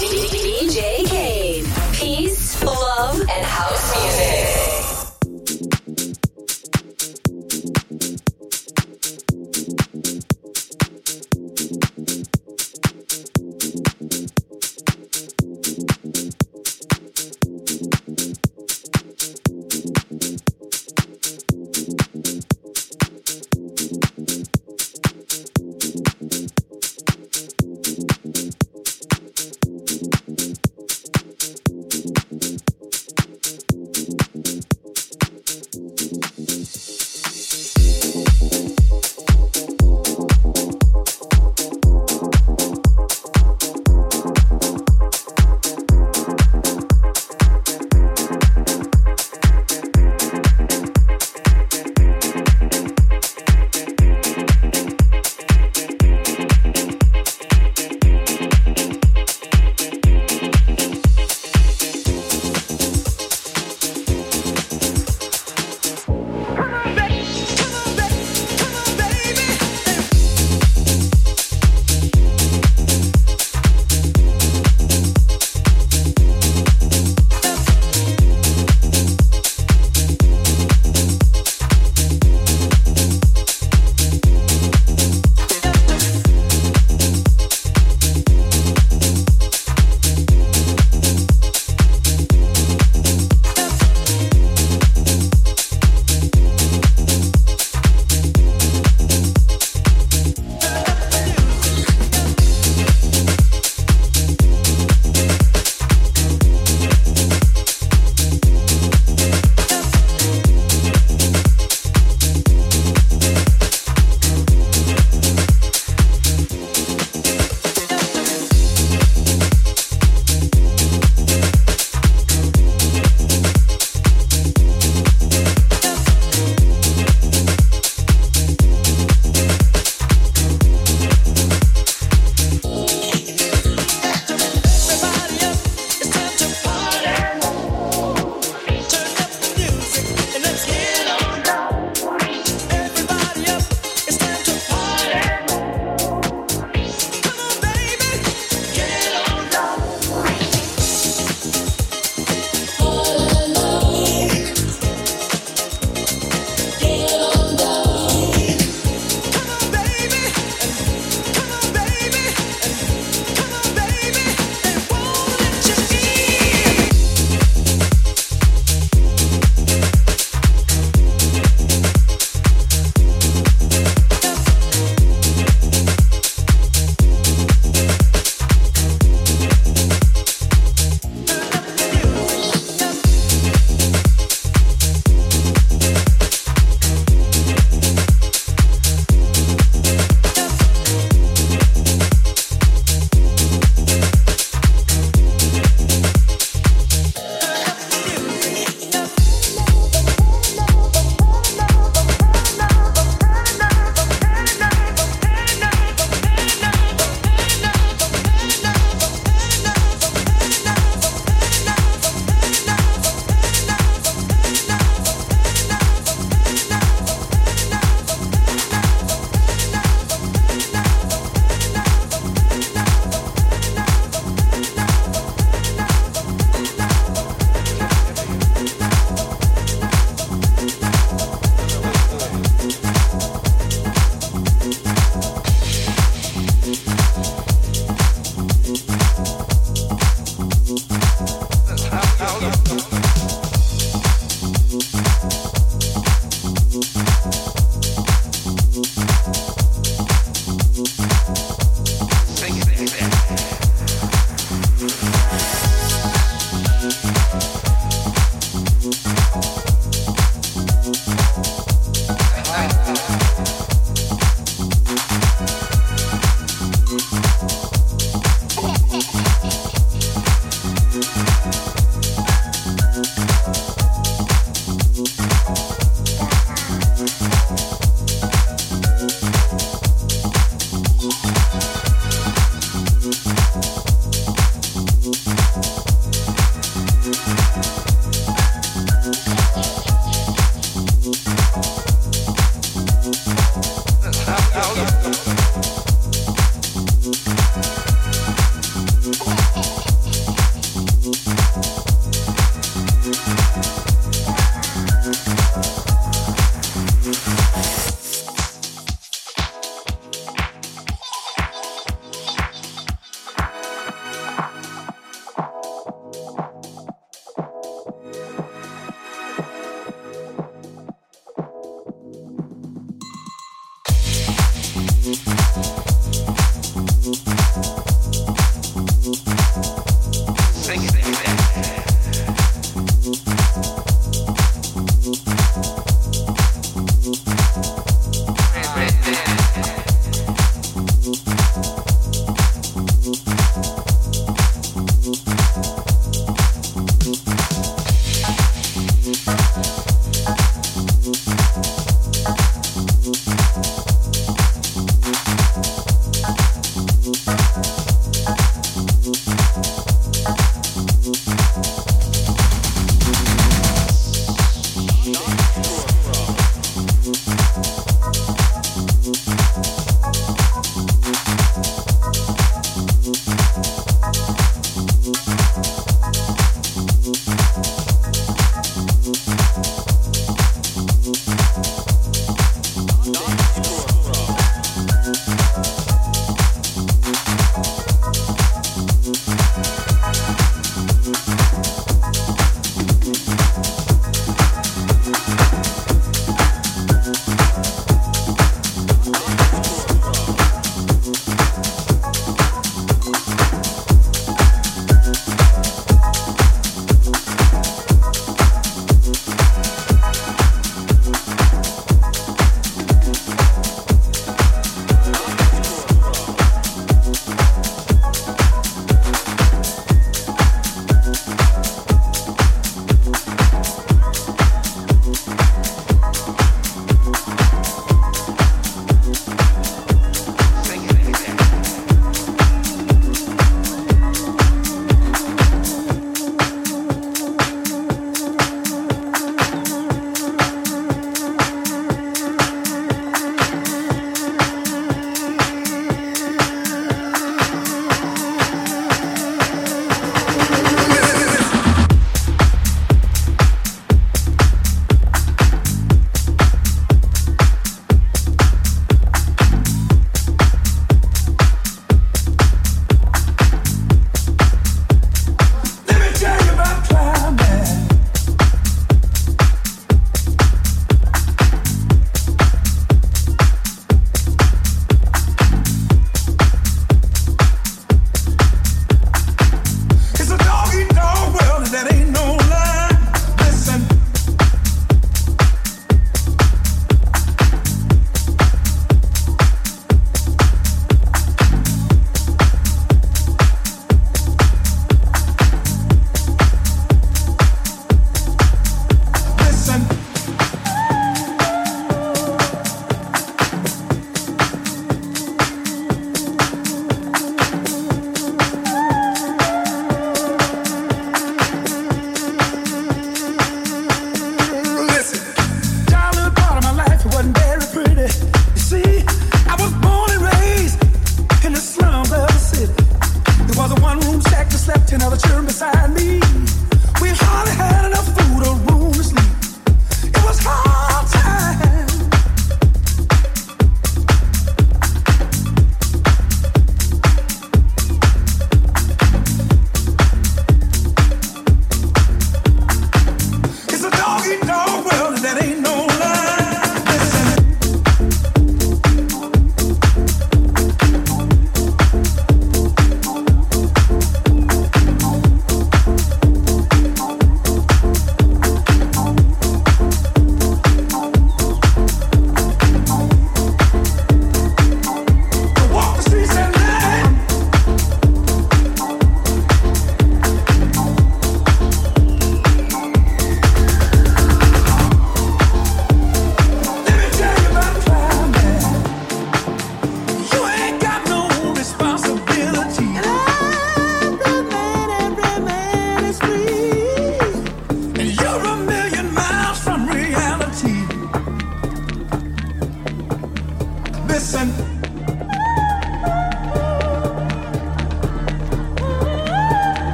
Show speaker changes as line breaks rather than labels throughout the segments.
DJ Kaid. Peace, love, and house music.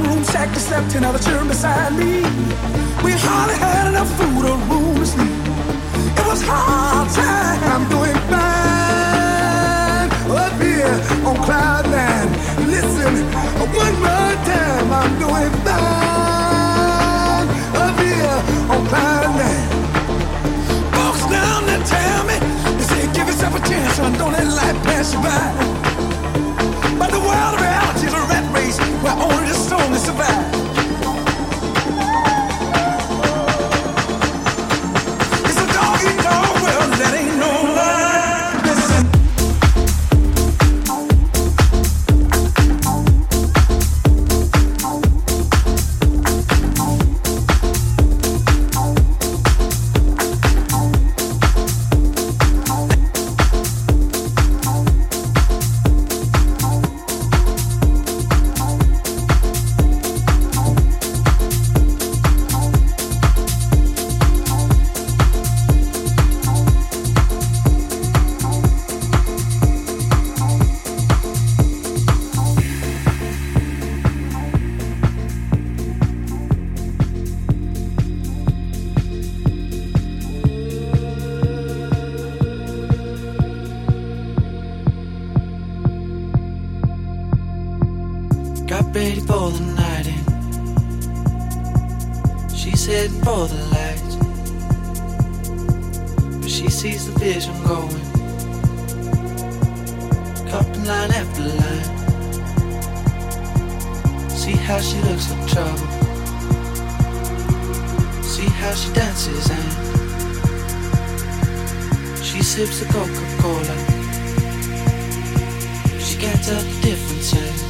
One-room shack that slept in other children beside me. We hardly had enough food or room to sleep. It was hard time. I'm doing fine up here on cloud nine. Listen, one more time. I'm doing fine up here on cloud nine. Folks down there tell me, they say give yourself a chance, son. Don't let life pass you by. But the world of reality is a rat race where only the strongest
Got ready for the night in. She's heading for the lights. But she sees the vision going. Cupping line after line. See how she looks in trouble. See how she dances and she sips the Coca-Cola. She can't tell the difference yet.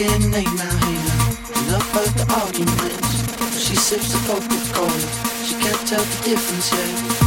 Getting late now, hey now. Enough the arguments. She sips the Coca-Cola. She can't tell the difference yet.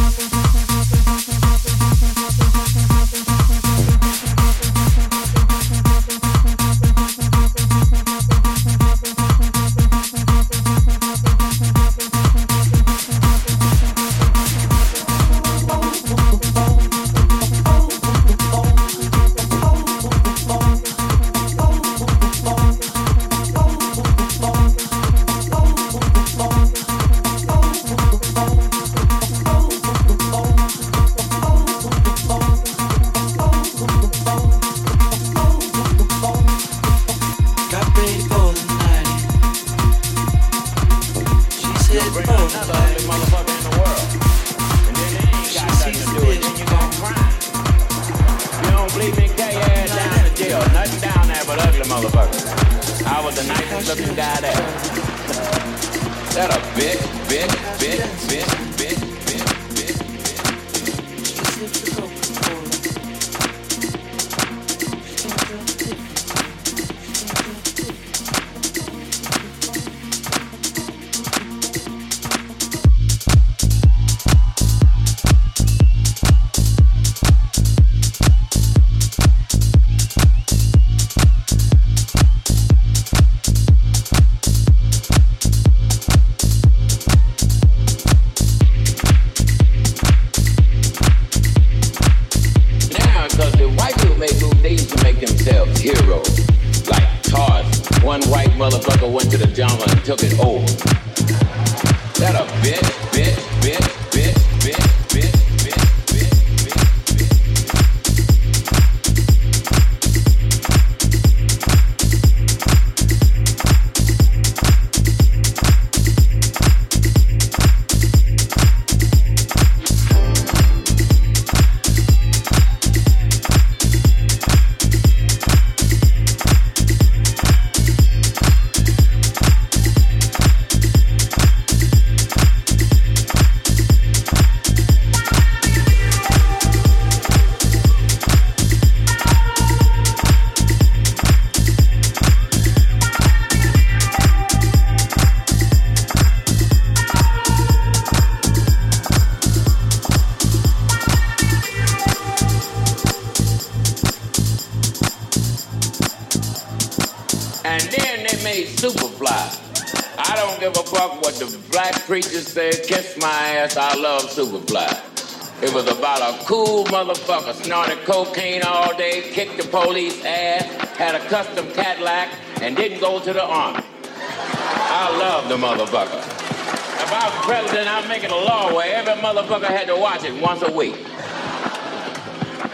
A
cool motherfucker snorted cocaine all day, kicked the police ass, had a custom Cadillac, and didn't go to the army. I love the motherfucker. If I was president, I'd make it a law where every motherfucker had to watch it once a week.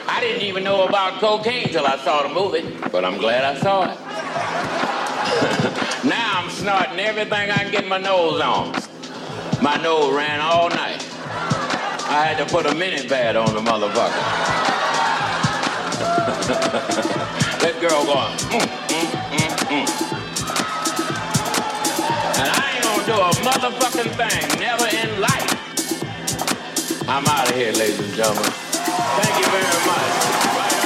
I didn't even know about cocaine till I saw the movie, but I'm glad I saw it. now I'm snorting everything I can get my nose on. My nose ran all night. I had to put a mini pad on the motherfucker. that girl going, mm, mm, mm, mm. And I ain't gonna do a motherfucking thing, never in life. I'm out of here, ladies and gentlemen. Thank you very much.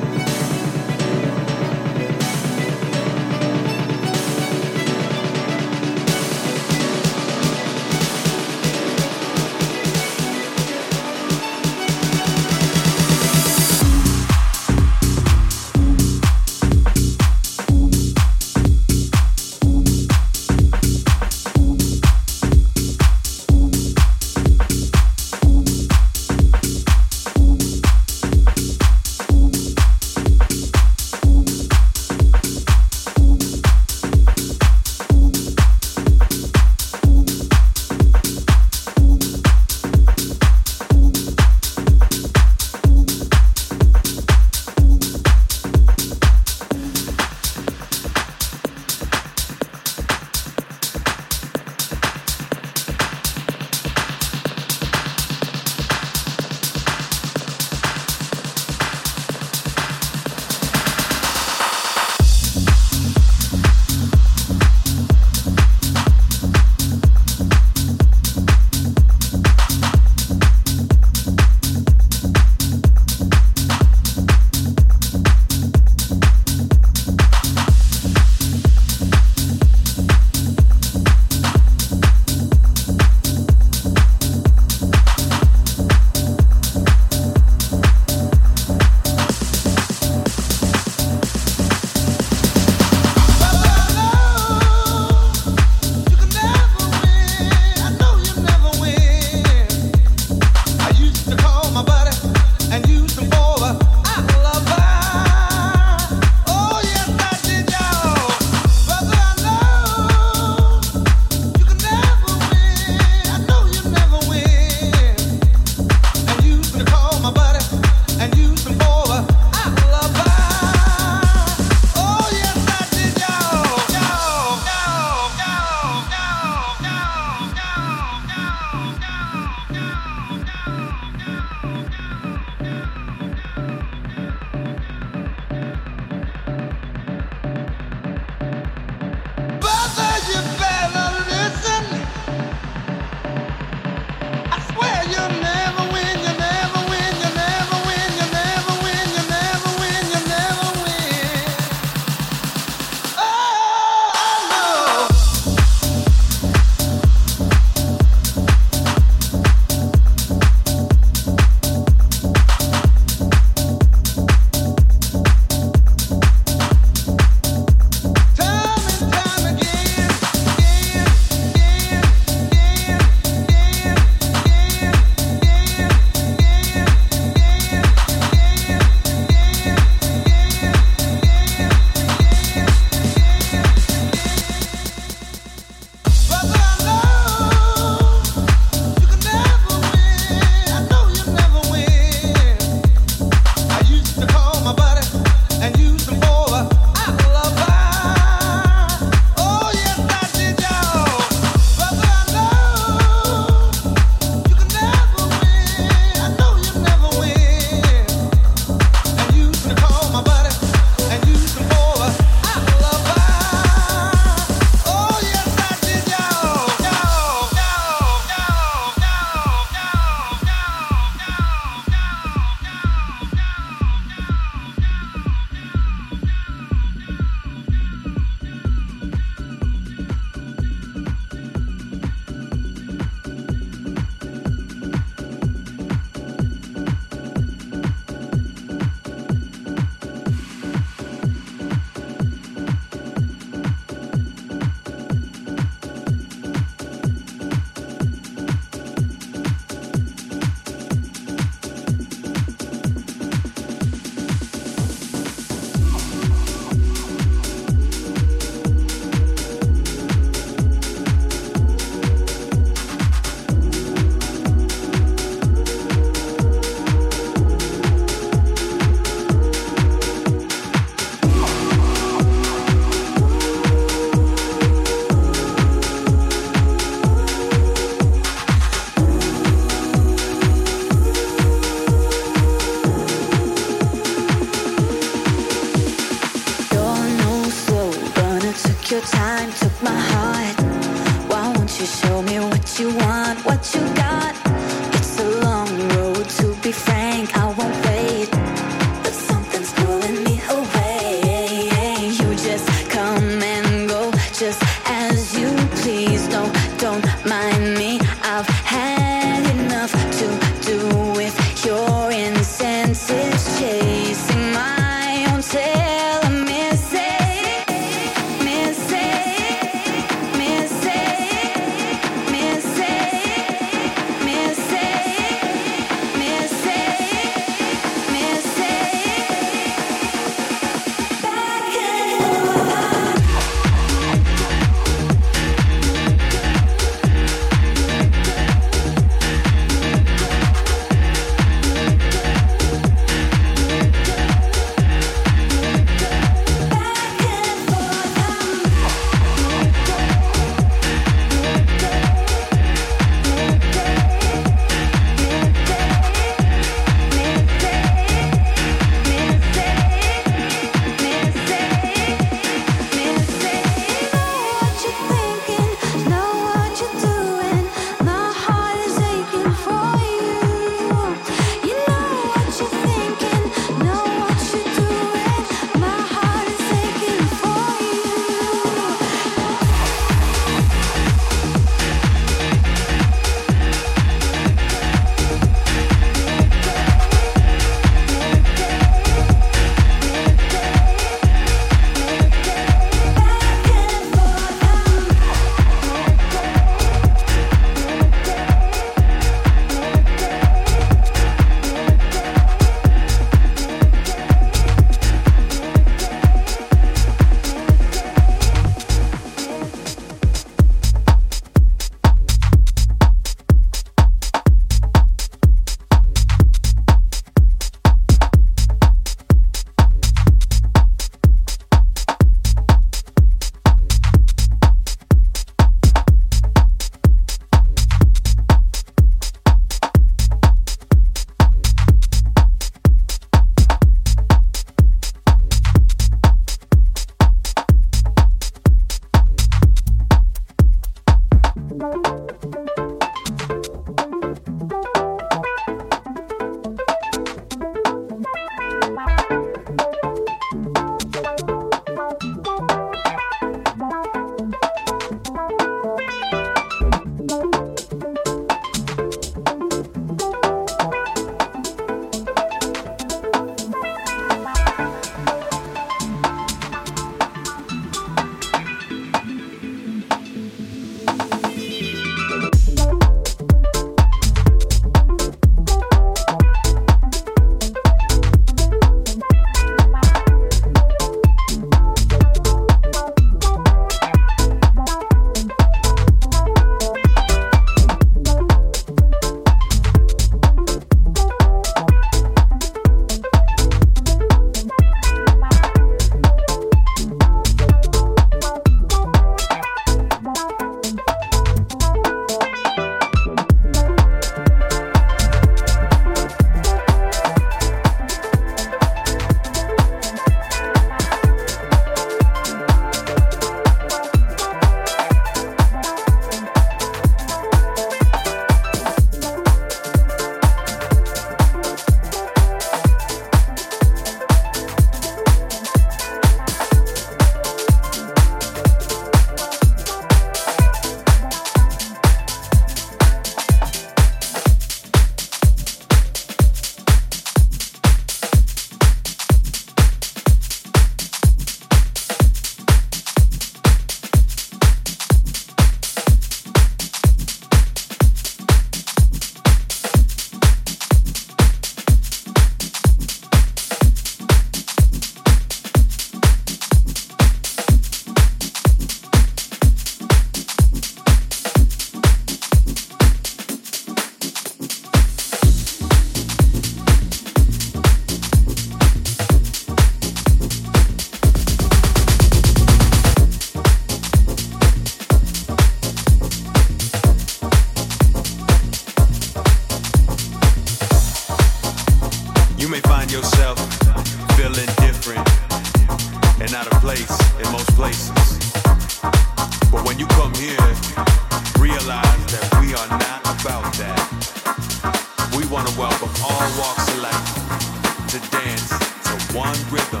to dance
to one rhythm,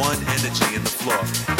one energy in
the floor.